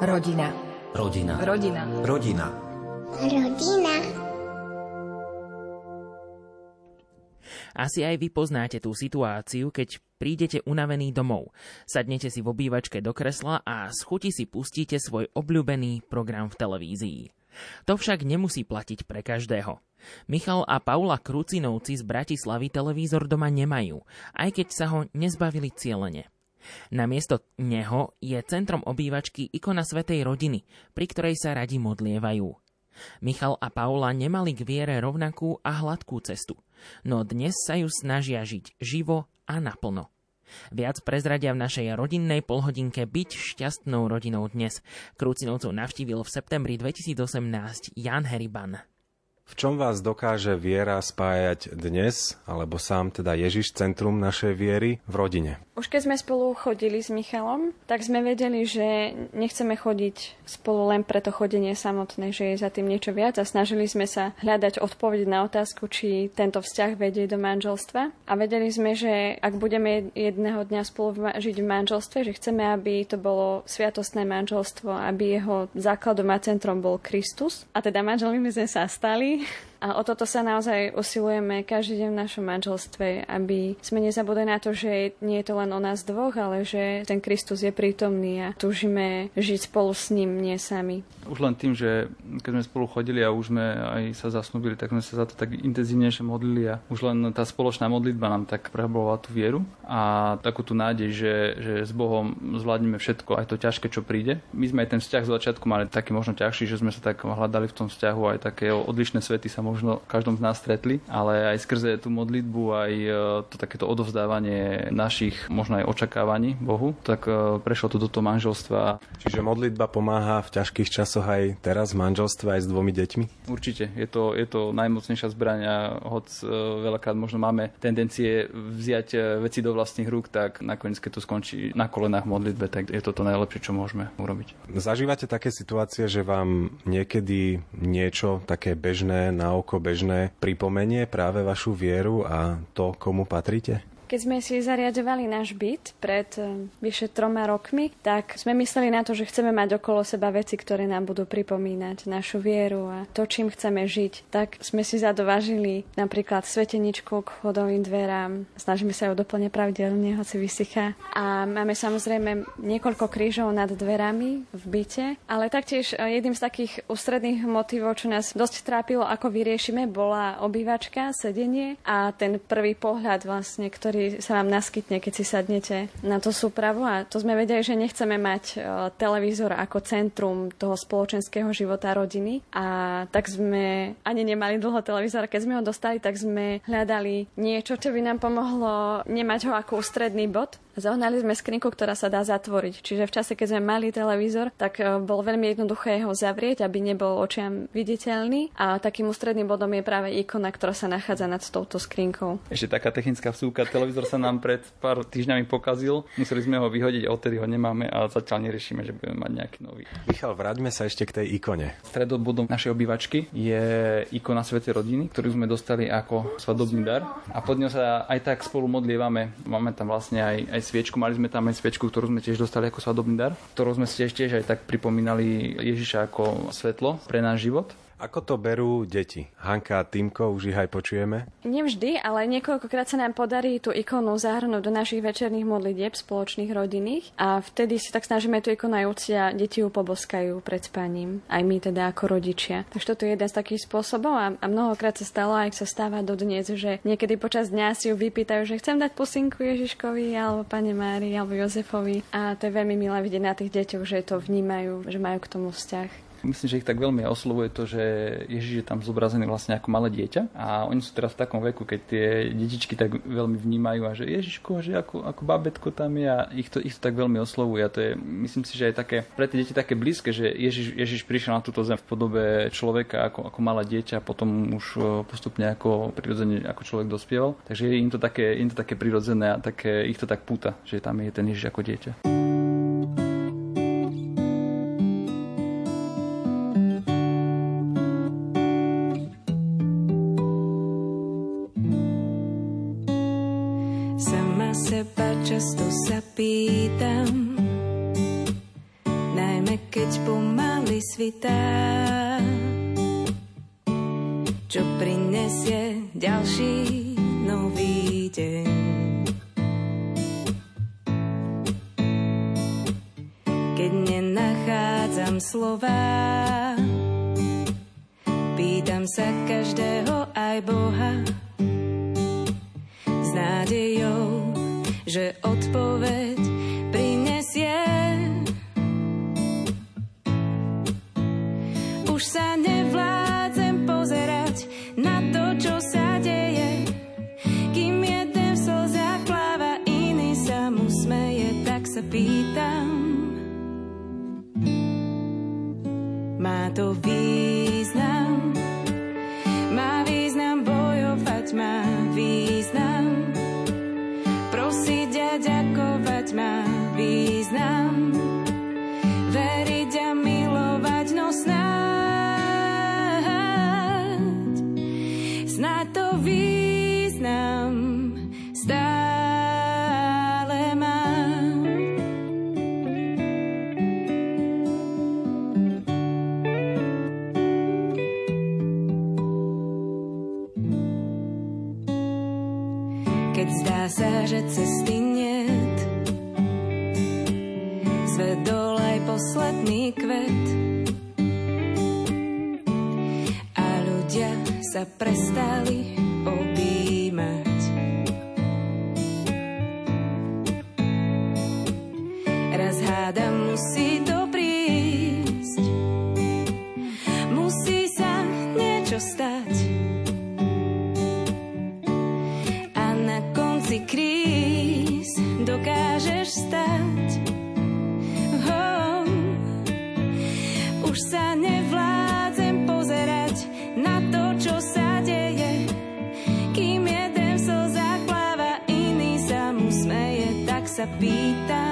Rodina. Rodina. Rodina. Rodina. Rodina. Asi aj vy poznáte tú situáciu, keď prídete unavený domov. Sadnete si v obývačke do kresla a z chuti si pustíte svoj obľúbený program v televízii. To však nemusí platiť pre každého. Michal a Paula Krucinovci z Bratislavy televízor doma nemajú, aj keď sa ho nezbavili cieľene. Namiesto neho je centrom obývačky ikona Svetej rodiny, pri ktorej sa radi modlievajú. Michal a Paula nemali k viere rovnakú a hladkú cestu, no dnes sa ju snažia žiť živo a naplno. Viac prezradia v našej rodinnej polhodinke Byť šťastnou rodinou dnes. Krúcinovcov navštívil v septembri 2018 Jan Heriban. V čom vás dokáže viera spájať dnes, alebo sám teda Ježiš, centrum našej viery v rodine? Už keď sme spolu chodili s Michalom, tak sme vedeli, že nechceme chodiť spolu len preto chodenie samotné, že je za tým niečo viac a snažili sme sa hľadať odpoveď na otázku, či tento vzťah vedie do manželstva. A vedeli sme, že ak budeme jedného dňa spolu žiť v manželstve, že chceme, aby to bolo sviatostné manželstvo, aby jeho základom a centrom bol Kristus. A teda manželmi sme sa stali listening. A o toto sa naozaj usilujeme každý deň v našom manželstve, aby sme nezabudli na to, že nie je to len o nás dvoch, ale že ten Kristus je prítomný a túžime žiť spolu s ním, nie sami. Už len tým, že keď sme spolu chodili a už sme aj sa zasnúbili, tak sme sa za to tak intenzívnejšie modlili a už len tá spoločná modlitba nám tak prehlbovala tú vieru a takú tú nádej, že, že s Bohom zvládneme všetko, aj to ťažké, čo príde. My sme aj ten vzťah z začiatku mali taký možno ťažší, že sme sa tak hľadali v tom vzťahu aj také odlišné svety sa možno každom z nás stretli, ale aj skrze tú modlitbu, aj e, to takéto odovzdávanie našich možno aj očakávaní Bohu, tak e, prešlo to do toho manželstva. Čiže modlitba pomáha v ťažkých časoch aj teraz v manželstve aj s dvomi deťmi? Určite, je to, je to najmocnejšia zbraň a hoď e, veľakrát možno máme tendencie vziať veci do vlastných rúk, tak nakoniec, keď to skončí na kolenách modlitbe, tak je to to najlepšie, čo môžeme urobiť. Zažívate také situácie, že vám niekedy niečo také bežné, na oko bežné, pripomenie práve vašu vieru a to, komu patríte? Keď sme si zariadovali náš byt pred eh, vyše troma rokmi, tak sme mysleli na to, že chceme mať okolo seba veci, ktoré nám budú pripomínať našu vieru a to, čím chceme žiť. Tak sme si zadovážili napríklad sveteničku k chodovým dverám. Snažíme sa ju doplne pravidelne, hoci vysychá. A máme samozrejme niekoľko krížov nad dverami v byte, ale taktiež eh, jedným z takých ústredných motivov, čo nás dosť trápilo, ako vyriešime, bola obývačka, sedenie a ten prvý pohľad vlastne, ktorý ktorý sa vám naskytne, keď si sadnete na to súpravu. A to sme vedeli, že nechceme mať e, televízor ako centrum toho spoločenského života rodiny. A tak sme ani nemali dlho televízor. Keď sme ho dostali, tak sme hľadali niečo, čo by nám pomohlo nemať ho ako ústredný bod, Zohnali sme skrinku, ktorá sa dá zatvoriť. Čiže v čase, keď sme mali televízor, tak e, bol veľmi jednoduché ho zavrieť, aby nebol očiam viditeľný. A takým ústredným bodom je práve ikona, ktorá sa nachádza nad touto skrinkou. Ešte taká technická vsúka. Televízor sa nám pred pár týždňami pokazil. Museli sme ho vyhodiť, odtedy ho nemáme a zatiaľ neriešime, že budeme mať nejaký nový. Michal, vráťme sa ešte k tej ikone. Stredobodom našej obývačky je ikona Svetej rodiny, ktorú sme dostali ako svadobný dar. A pod ňou sa aj tak spolu modlievame. Máme tam vlastne aj, aj aj sviečku, mali sme tam aj sviečku, ktorú sme tiež dostali ako svadobný dar, ktorú sme si tiež, tiež aj tak pripomínali Ježiša ako svetlo pre náš život. Ako to berú deti? Hanka a Týmko, už ich aj počujeme? Nevždy, ale niekoľkokrát sa nám podarí tú ikonu zahrnúť do našich večerných modlitieb spoločných rodinných a vtedy si tak snažíme tú ikonu aj uctiť a deti ju poboskajú pred spaním. Aj my teda ako rodičia. Takže toto je jeden z takých spôsobov a, a mnohokrát sa stalo, aj sa stáva dodnes, že niekedy počas dňa si ju vypýtajú, že chcem dať pusinku Ježiškovi alebo Pane Mári alebo Jozefovi a to je veľmi milé vidieť na tých deťoch, že to vnímajú, že majú k tomu vzťah. Myslím, že ich tak veľmi oslovuje to, že Ježiš je tam zobrazený vlastne ako malé dieťa a oni sú teraz v takom veku, keď tie detičky tak veľmi vnímajú a že Ježiško, že ako, ako babetko tam je a ich to, ich to tak veľmi oslovuje a to je, myslím si, že je také, pre tie deti také blízke, že Ježiš, Ježiš prišiel na túto zem v podobe človeka ako, ako malé dieťa a potom už e, postupne ako prirodzene ako človek dospieval. Takže im to také, im to také prirodzené a také, ich to tak púta, že tam je ten Ježiš ako dieťa. Často sa pýtam, najmä keď pomaly svitá, čo prinesie ďalší Má to Keď zdá sa, že cesty niet, zvedol aj posledný kvet. A ľudia sa prestali objímať. Raz hádam musí tak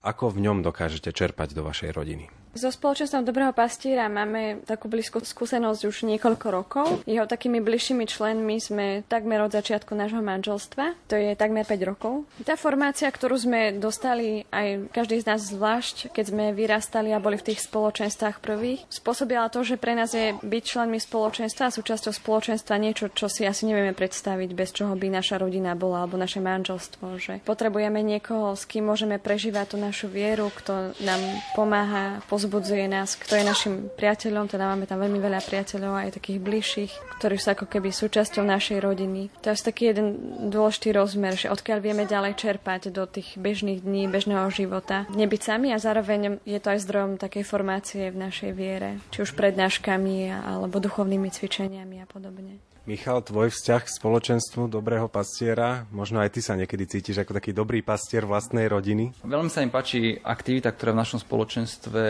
Ako v ňom dokážete čerpať do vašej rodiny? So spoločenstvom Dobrého pastiera máme takú blízku skúsenosť už niekoľko rokov. Jeho takými bližšími členmi sme takmer od začiatku nášho manželstva. To je takmer 5 rokov. Tá formácia, ktorú sme dostali aj každý z nás zvlášť, keď sme vyrastali a boli v tých spoločenstvách prvých, spôsobila to, že pre nás je byť členmi spoločenstva a súčasťou spoločenstva niečo, čo si asi nevieme predstaviť, bez čoho by naša rodina bola alebo naše manželstvo. Že potrebujeme niekoho, s kým môžeme prežívať tú našu vieru, kto nám pomáha, pozbudzuje nás, kto je našim priateľom, teda máme tam veľmi veľa priateľov aj takých bližších, ktorí sú ako keby súčasťou našej rodiny. To je taký jeden dôležitý rozmer, že odkiaľ vieme ďalej čerpať do tých bežných dní, bežného života. Nebyť sami a zároveň je to aj zdrojom takej formácie v našej viere, či už prednáškami alebo duchovnými cvičeniami a podobne. Michal, tvoj vzťah k spoločenstvu dobrého pastiera, možno aj ty sa niekedy cítiš ako taký dobrý pastier vlastnej rodiny? Veľmi sa mi páči aktivita, ktorá v našom spoločenstve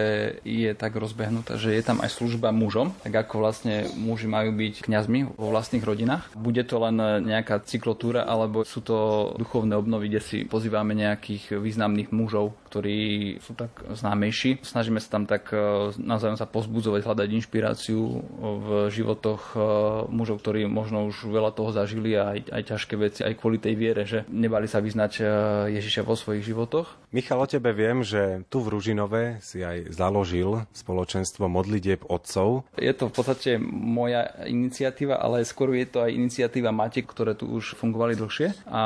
je tak rozbehnutá, že je tam aj služba mužom, tak ako vlastne muži majú byť kňazmi vo vlastných rodinách. Bude to len nejaká cyklotúra, alebo sú to duchovné obnovy, kde si pozývame nejakých významných mužov, ktorí sú tak známejší. Snažíme sa tam tak navzájom sa pozbudzovať, hľadať inšpiráciu v životoch mužov, ktorí ktorí možno už veľa toho zažili a aj, aj ťažké veci, aj kvôli tej viere, že nebali sa vyznať e, Ježiša vo svojich životoch. Michal, o tebe viem, že tu v Ružinove si aj založil spoločenstvo modlitieb otcov. Je to v podstate moja iniciatíva, ale skôr je to aj iniciatíva Matiek, ktoré tu už fungovali dlhšie. A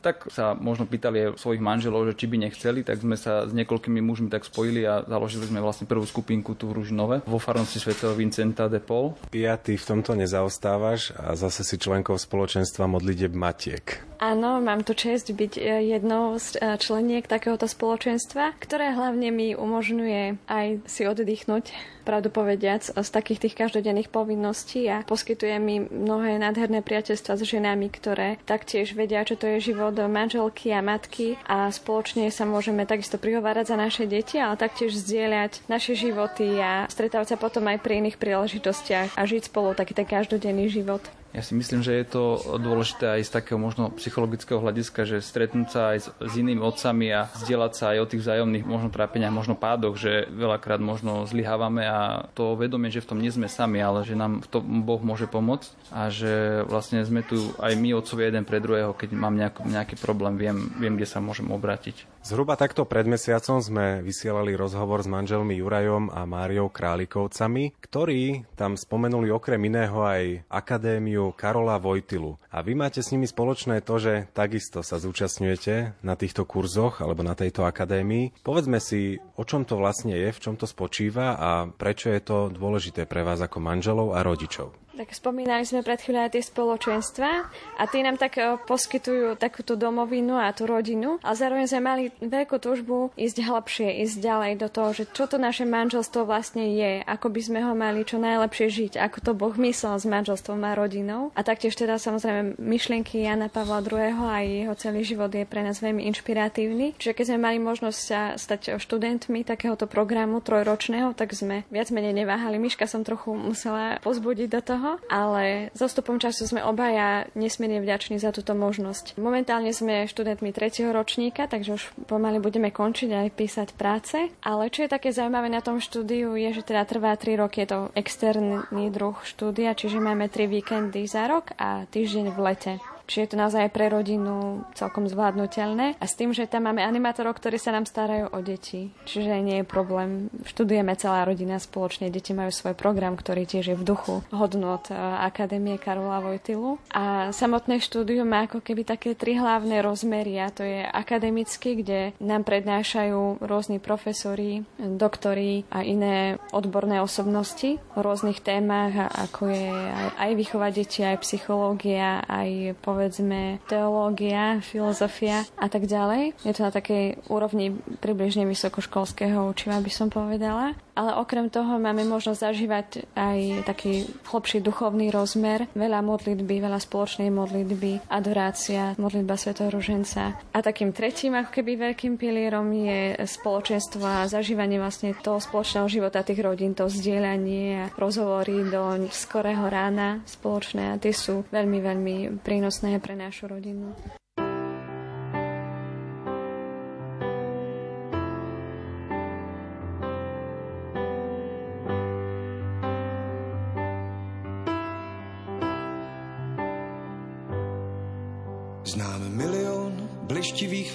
tak sa možno pýtali aj svojich manželov, že či by nechceli, tak sme sa s niekoľkými mužmi tak spojili a založili sme vlastne prvú skupinku tu v Ružinove vo farnosti svätého Vincenta de Paul. Pia, ty v tomto nezaostávaš a zase si členkou spoločenstva modlitieb Matiek. Áno, mám tu čest byť e, jednou z e, členiek takéhoto spoločenstva, ktoré hlavne mi umožňuje aj si oddychnúť, pravdu povediac, z takých tých každodenných povinností a poskytuje mi mnohé nádherné priateľstva s ženami, ktoré taktiež vedia, čo to je život manželky a matky a spoločne sa môžeme takisto prihovárať za naše deti, ale taktiež zdieľať naše životy a stretávať sa potom aj pri iných príležitostiach a žiť spolu taký ten každodenný život. Ja si myslím, že je to dôležité aj z takého možno psychologického hľadiska, že stretnúť sa aj s, s inými otcami a zdieľať sa aj o tých vzájomných možno trápeniach, možno pádoch, že veľakrát možno zlyhávame a to vedomie, že v tom nie sme sami, ale že nám v tom Boh môže pomôcť a že vlastne sme tu aj my otcovia jeden pre druhého, keď mám nejaký, nejaký problém, viem, viem, kde sa môžem obrátiť. Zhruba takto pred mesiacom sme vysielali rozhovor s manželmi Jurajom a Máriou Králikovcami, ktorí tam spomenuli okrem iného aj Akadémiu Karola Vojtilu. A vy máte s nimi spoločné to, že takisto sa zúčastňujete na týchto kurzoch alebo na tejto akadémii. Povedzme si, o čom to vlastne je, v čom to spočíva a prečo je to dôležité pre vás ako manželov a rodičov. Tak spomínali sme pred chvíľou tie spoločenstva a tie nám tak e, poskytujú takúto domovinu a tú rodinu. A zároveň sme mali veľkú túžbu ísť hlbšie, ísť ďalej do toho, že čo to naše manželstvo vlastne je, ako by sme ho mali čo najlepšie žiť, ako to Boh myslel s manželstvom a rodinou. A taktiež teda samozrejme myšlienky Jana Pavla II. a jeho celý život je pre nás veľmi inšpiratívny. Čiže keď sme mali možnosť sa stať študentmi takéhoto programu trojročného, tak sme viac menej neváhali. Myška som trochu musela pozbudiť do toho, ale s zostupom času sme obaja nesmierne vďační za túto možnosť. Momentálne sme študentmi tretieho ročníka, takže už pomaly budeme končiť aj písať práce. Ale čo je také zaujímavé na tom štúdiu je, že teda trvá 3 roky, je to externý druh štúdia, čiže máme 3 víkendy za rok a týždeň v lete. Čiže je to naozaj pre rodinu celkom zvládnutelné. A s tým, že tam máme animátorov, ktorí sa nám starajú o deti. Čiže nie je problém. Študujeme celá rodina spoločne. Deti majú svoj program, ktorý tiež je v duchu hodnot e, Akadémie Karola Vojtilu. A samotné štúdium má ako keby také tri hlavné rozmery. A to je akademicky, kde nám prednášajú rôzni profesori, doktori a iné odborné osobnosti o rôznych témach, ako je aj, aj výchova detí, aj psychológia, aj povedať povedzme teológia, filozofia a tak ďalej. Je to na takej úrovni približne vysokoškolského učiva, by som povedala. Ale okrem toho máme možnosť zažívať aj taký hlbší duchovný rozmer, veľa modlitby, veľa spoločnej modlitby, adorácia, modlitba Svetého Ruženca. A takým tretím, ako keby veľkým pilierom je spoločenstvo a zažívanie vlastne toho spoločného života tých rodín, to zdieľanie a rozhovory do skorého rána spoločné a tie sú veľmi, veľmi prínosné pre našu rodinu.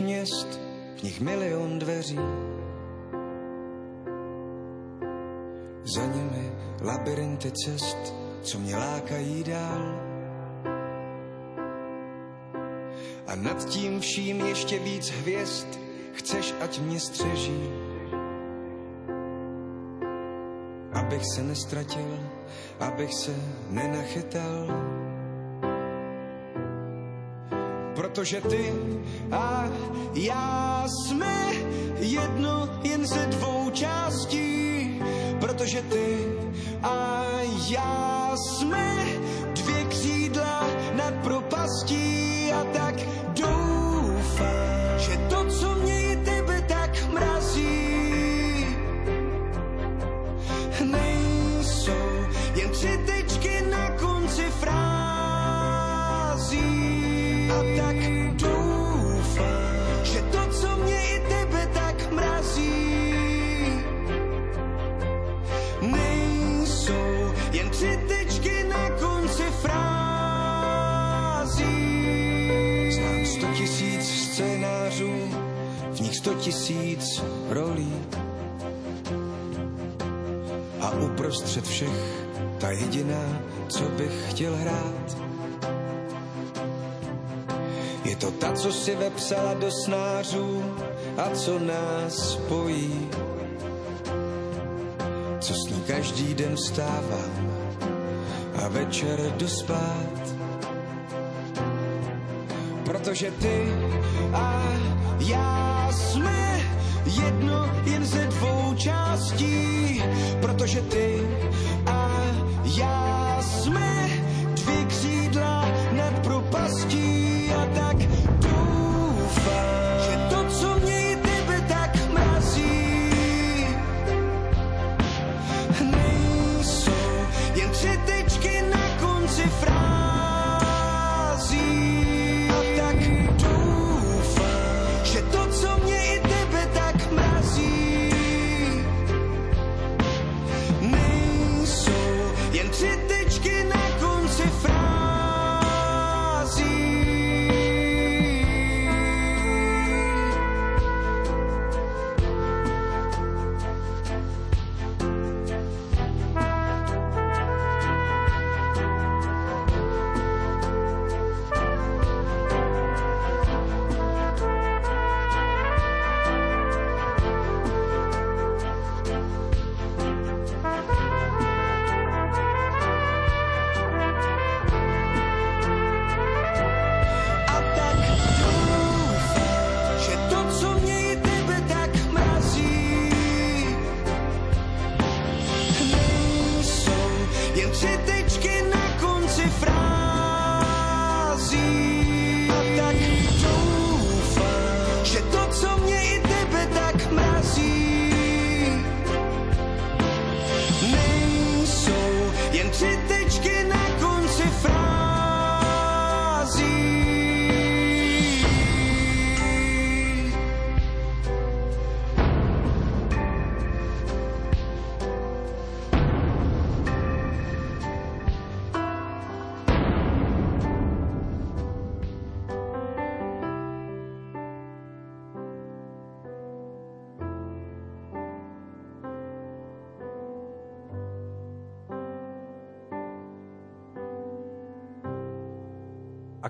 Měst, v nich milion dveří. Za nimi labirinty cest, co mě lákají dál. A nad tím vším ještě víc hvězd, chceš, ať mě střeží. Abych se nestratil, abych se nenachytal protože ty a já jsme jedno jen ze dvou částí, protože ty a já jsme a tak dúfam, že to, co mne i tebe tak mrazí, nejsou jen přitečky na konci frází. Znám sto tisíc scénářů, v nich sto tisíc rolí. A uprostřed všech ta jediná, co bych chtěl hrát, je to ta, co si vepsala do snářů a co nás spojí. Co s ní každý den stávám a večer dospát. Protože ty a já jsme jedno jen ze dvou částí. Protože ty a já jsme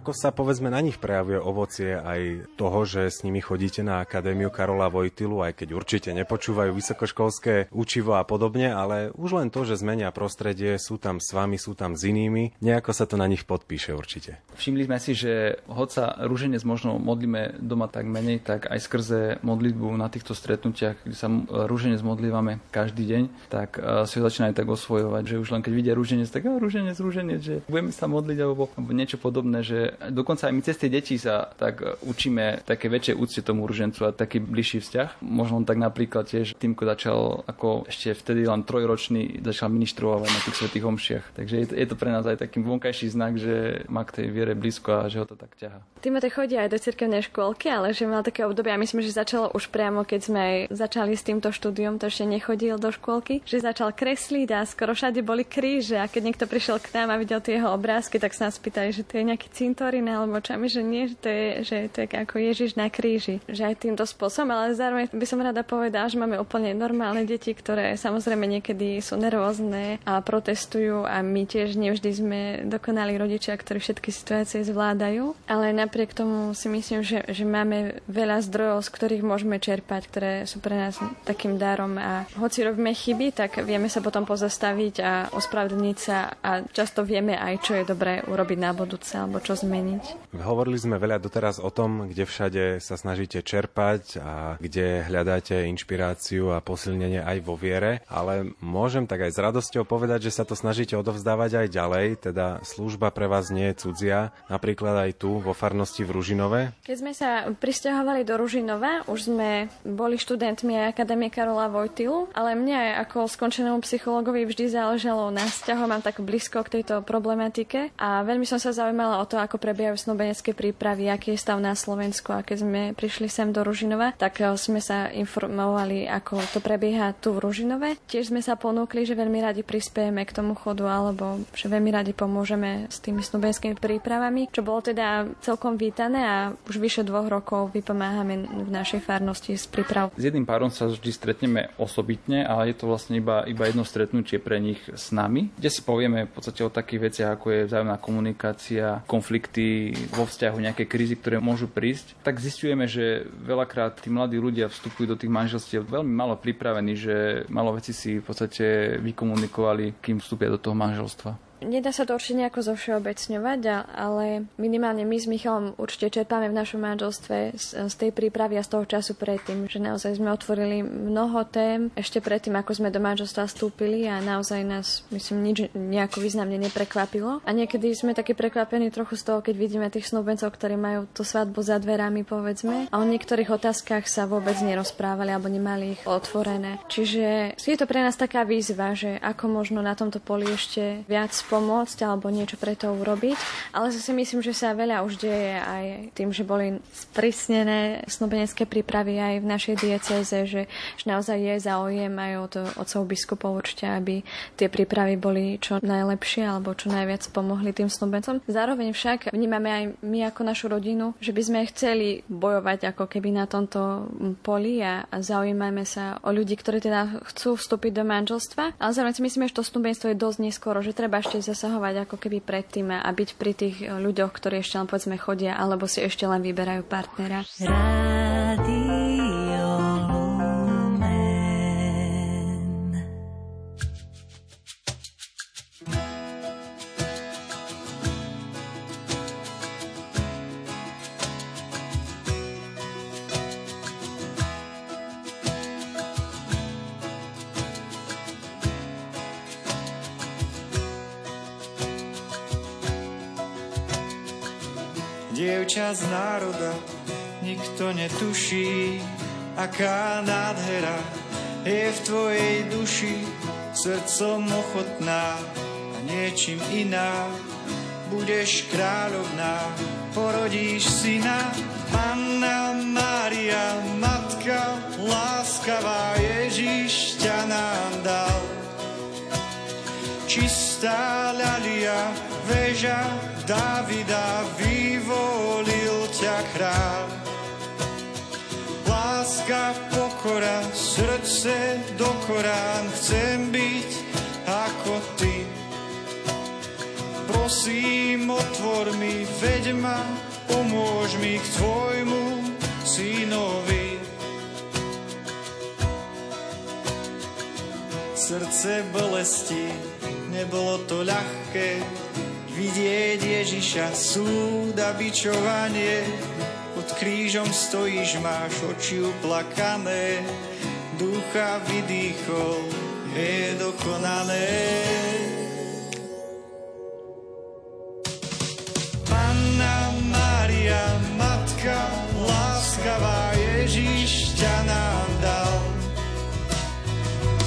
Ako sa povedzme na nich prejavuje ovocie aj toho, že s nimi chodíte na Akadémiu Karola Vojtilu, aj keď určite nepočúvajú vysokoškolské učivo a podobne, ale už len to, že zmenia prostredie, sú tam s vami, sú tam s inými, nejako sa to na nich podpíše určite. Všimli sme si, že hoď sa rúženec možno modlíme doma tak menej, tak aj skrze modlitbu na týchto stretnutiach, kde sa rúženec modlívame každý deň, tak eh, si ho začínajú tak osvojovať, že už len keď vidia rúženec, tak a rúženec, rúženec, že budeme sa modliť alebo niečo podobné, že dokonca aj my cez tie deti sa tak eh, učíme také väčšie úcte tomu rúžencu a taký bližší vzťah. Možno tak napríklad tiež Týmko začal ako ešte vtedy len trojročný, začal ministrovať na tých svetých homšiach. Takže je to, je to pre nás aj taký vonkajší znak, že má k tej viere blízko a že ho to tak ťaha. Timotej chodí aj do cirkevnej škôlky, ale že mal také obdobie, a myslím, že začalo už priamo, keď sme začali s týmto štúdiom, to ešte nechodil do škôlky, že začal kresliť a skoro všade boli kríže a keď niekto prišiel k nám a videl tie jeho obrázky, tak sa nás pýtali, že to je nejaký cintorín alebo my, že nie, že to je, že to je ako Ježiš na kríži. Že aj týmto spôsobom, ale zároveň by som rada povedala, že máme úplne normálne deti, ktoré samozrejme niekedy sú nervózne a protestujú a my tiež nevždy sme dokonali rodičia, ktorí všetky situácie zvládajú, ale napriek tomu si myslím, že, že máme veľa zdrojov, z ktorých môžeme čerpať, ktoré sú pre nás takým darom a hoci robíme chyby, tak vieme sa potom pozastaviť a ospravedlniť sa a často vieme aj, čo je dobré urobiť na budúce alebo čo zmeniť. Hovorili sme veľa doteraz o tom, kde všade sa snažíte čerpať a kde hľadáte inšpiráciu a posilnenie aj vo viere, ale môžem tak aj s radosťou povedať, že sa to snažíte odovzdávať aj ďalej, teda služba pre vás nie je cudzia, napríklad aj tu vo farnosti v Ružinove. Keď sme sa pristahovali do Ružinova, už sme boli študentmi Akadémie Karola Vojtilu, ale mne ako skončenému psychologovi vždy záležalo na vzťahu, mám tak blízko k tejto problematike a veľmi som sa zaujímala o to, ako prebiehajú snúbenecké prípravy, aký je stav na Slovensku a keď sme prišli sem do Ružinova, tak eh, sme sa informovali, ako to prebieha tu v Ružinove. Tiež sme sa ponúkli, že veľmi radi prispiejeme k tomu chodu alebo že veľmi radi pomôžeme s tými snúbenskými prípravami, čo bolo teda celkom vítané a už vyše dvoch rokov vypomáhame v našej farnosti s príprav. S jedným párom sa vždy stretneme osobitne, ale je to vlastne iba, iba jedno stretnutie pre nich s nami, kde si povieme v podstate o takých veciach, ako je vzájomná komunikácia, konflikty vo vzťahu, nejaké krízy, ktoré môžu prísť, tak zistujeme, že veľakrát tí mladí ľudia vstupujú do tých manželstiev veľmi malo pripravení, že malo veci si v podstate vykomunikovali, kým vstúpia do toho manželstva. Nedá sa to určite nejako zovšeobecňovať, ale minimálne my s Michalom určite čerpáme v našom manželstve z, z tej prípravy a z toho času predtým, že naozaj sme otvorili mnoho tém ešte predtým, ako sme do manželstva vstúpili a naozaj nás, myslím, nič nejako významne neprekvapilo. A niekedy sme také prekvapení trochu z toho, keď vidíme tých snúbencov, ktorí majú tú svadbu za dverami, povedzme, a o niektorých otázkach sa vôbec nerozprávali alebo nemali ich otvorené. Čiže je to pre nás taká výzva, že ako možno na tomto poli ešte viac pomôcť alebo niečo pre to urobiť. Ale zase myslím, že sa veľa už deje aj tým, že boli sprísnené snúbenecké prípravy aj v našej dieceze, že, že naozaj je záujem aj od otcov biskupov určite, aby tie prípravy boli čo najlepšie alebo čo najviac pomohli tým snúbencom. Zároveň však vnímame aj my ako našu rodinu, že by sme chceli bojovať ako keby na tomto poli a zaujímame sa o ľudí, ktorí teda chcú vstúpiť do manželstva. Ale zároveň si myslíme, že to snúbenstvo je dosť neskoro, že treba ešte ešte zasahovať ako keby predtým a byť pri tých ľuďoch, ktorí ešte len povedzme chodia alebo si ešte len vyberajú partnera. Rádio. Dievča z národa, nikto netuší, aká nádhera je v tvojej duši, srdcom ochotná a niečím iná. Budeš kráľovná, porodíš syna, Panna Mária, Matka, láskavá Ježiš ťa nám dal. Čistá ľalia, veža Davida, vyvolil kráľ. Láska, pokora, srdce do Korán, chcem byť ako ty. Prosím, otvor mi, veď ma, pomôž mi k tvojmu synovi. Srdce bolesti, nebolo to ľahké, Vidieť Ježiša, súd a bičovanie, pod krížom stojíš, máš oči uplakané, ducha vydýchol, je dokonané. Panna Mária, Matka, láskavá Ježiš ťa nám dal.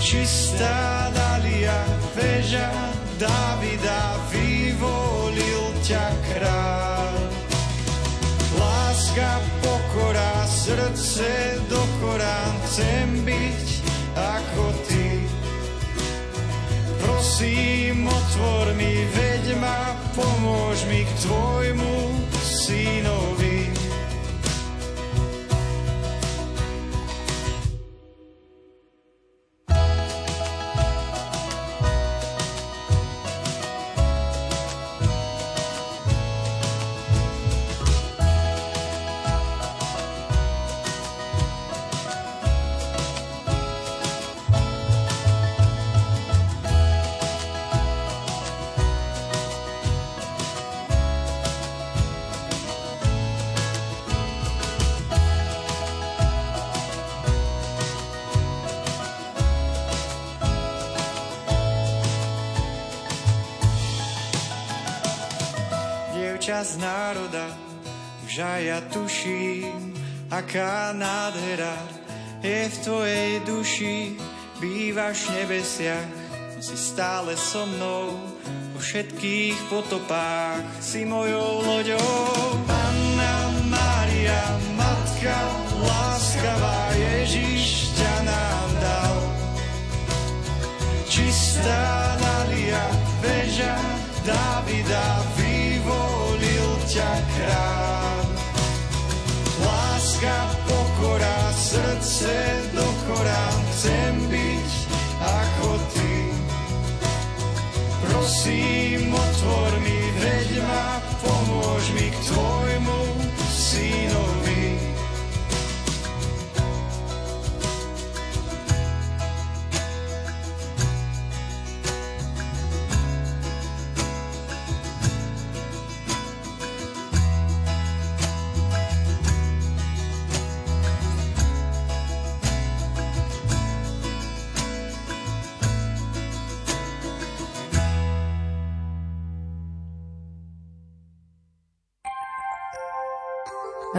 Čistá Dalia, veža Davida, ťa kráľ. Srdce do Korán, chcem byť ako ty. Prosím, otvor mi, veď ma, pomôž mi k tvojmu synovi. Z národa, už aj ja tuším, aká nádhera je v tvojej duši, bývaš v nebesiach, si stále so mnou, po všetkých potopách si mojou loďou. Panna Mária, Matka, láskavá Ježiš ťa nám dal. Čistá Nadia, veža Davida, vyvolil ťa kráľ. Láska, pokora, srdce do Korán, chcem byť ako ty. Prosím,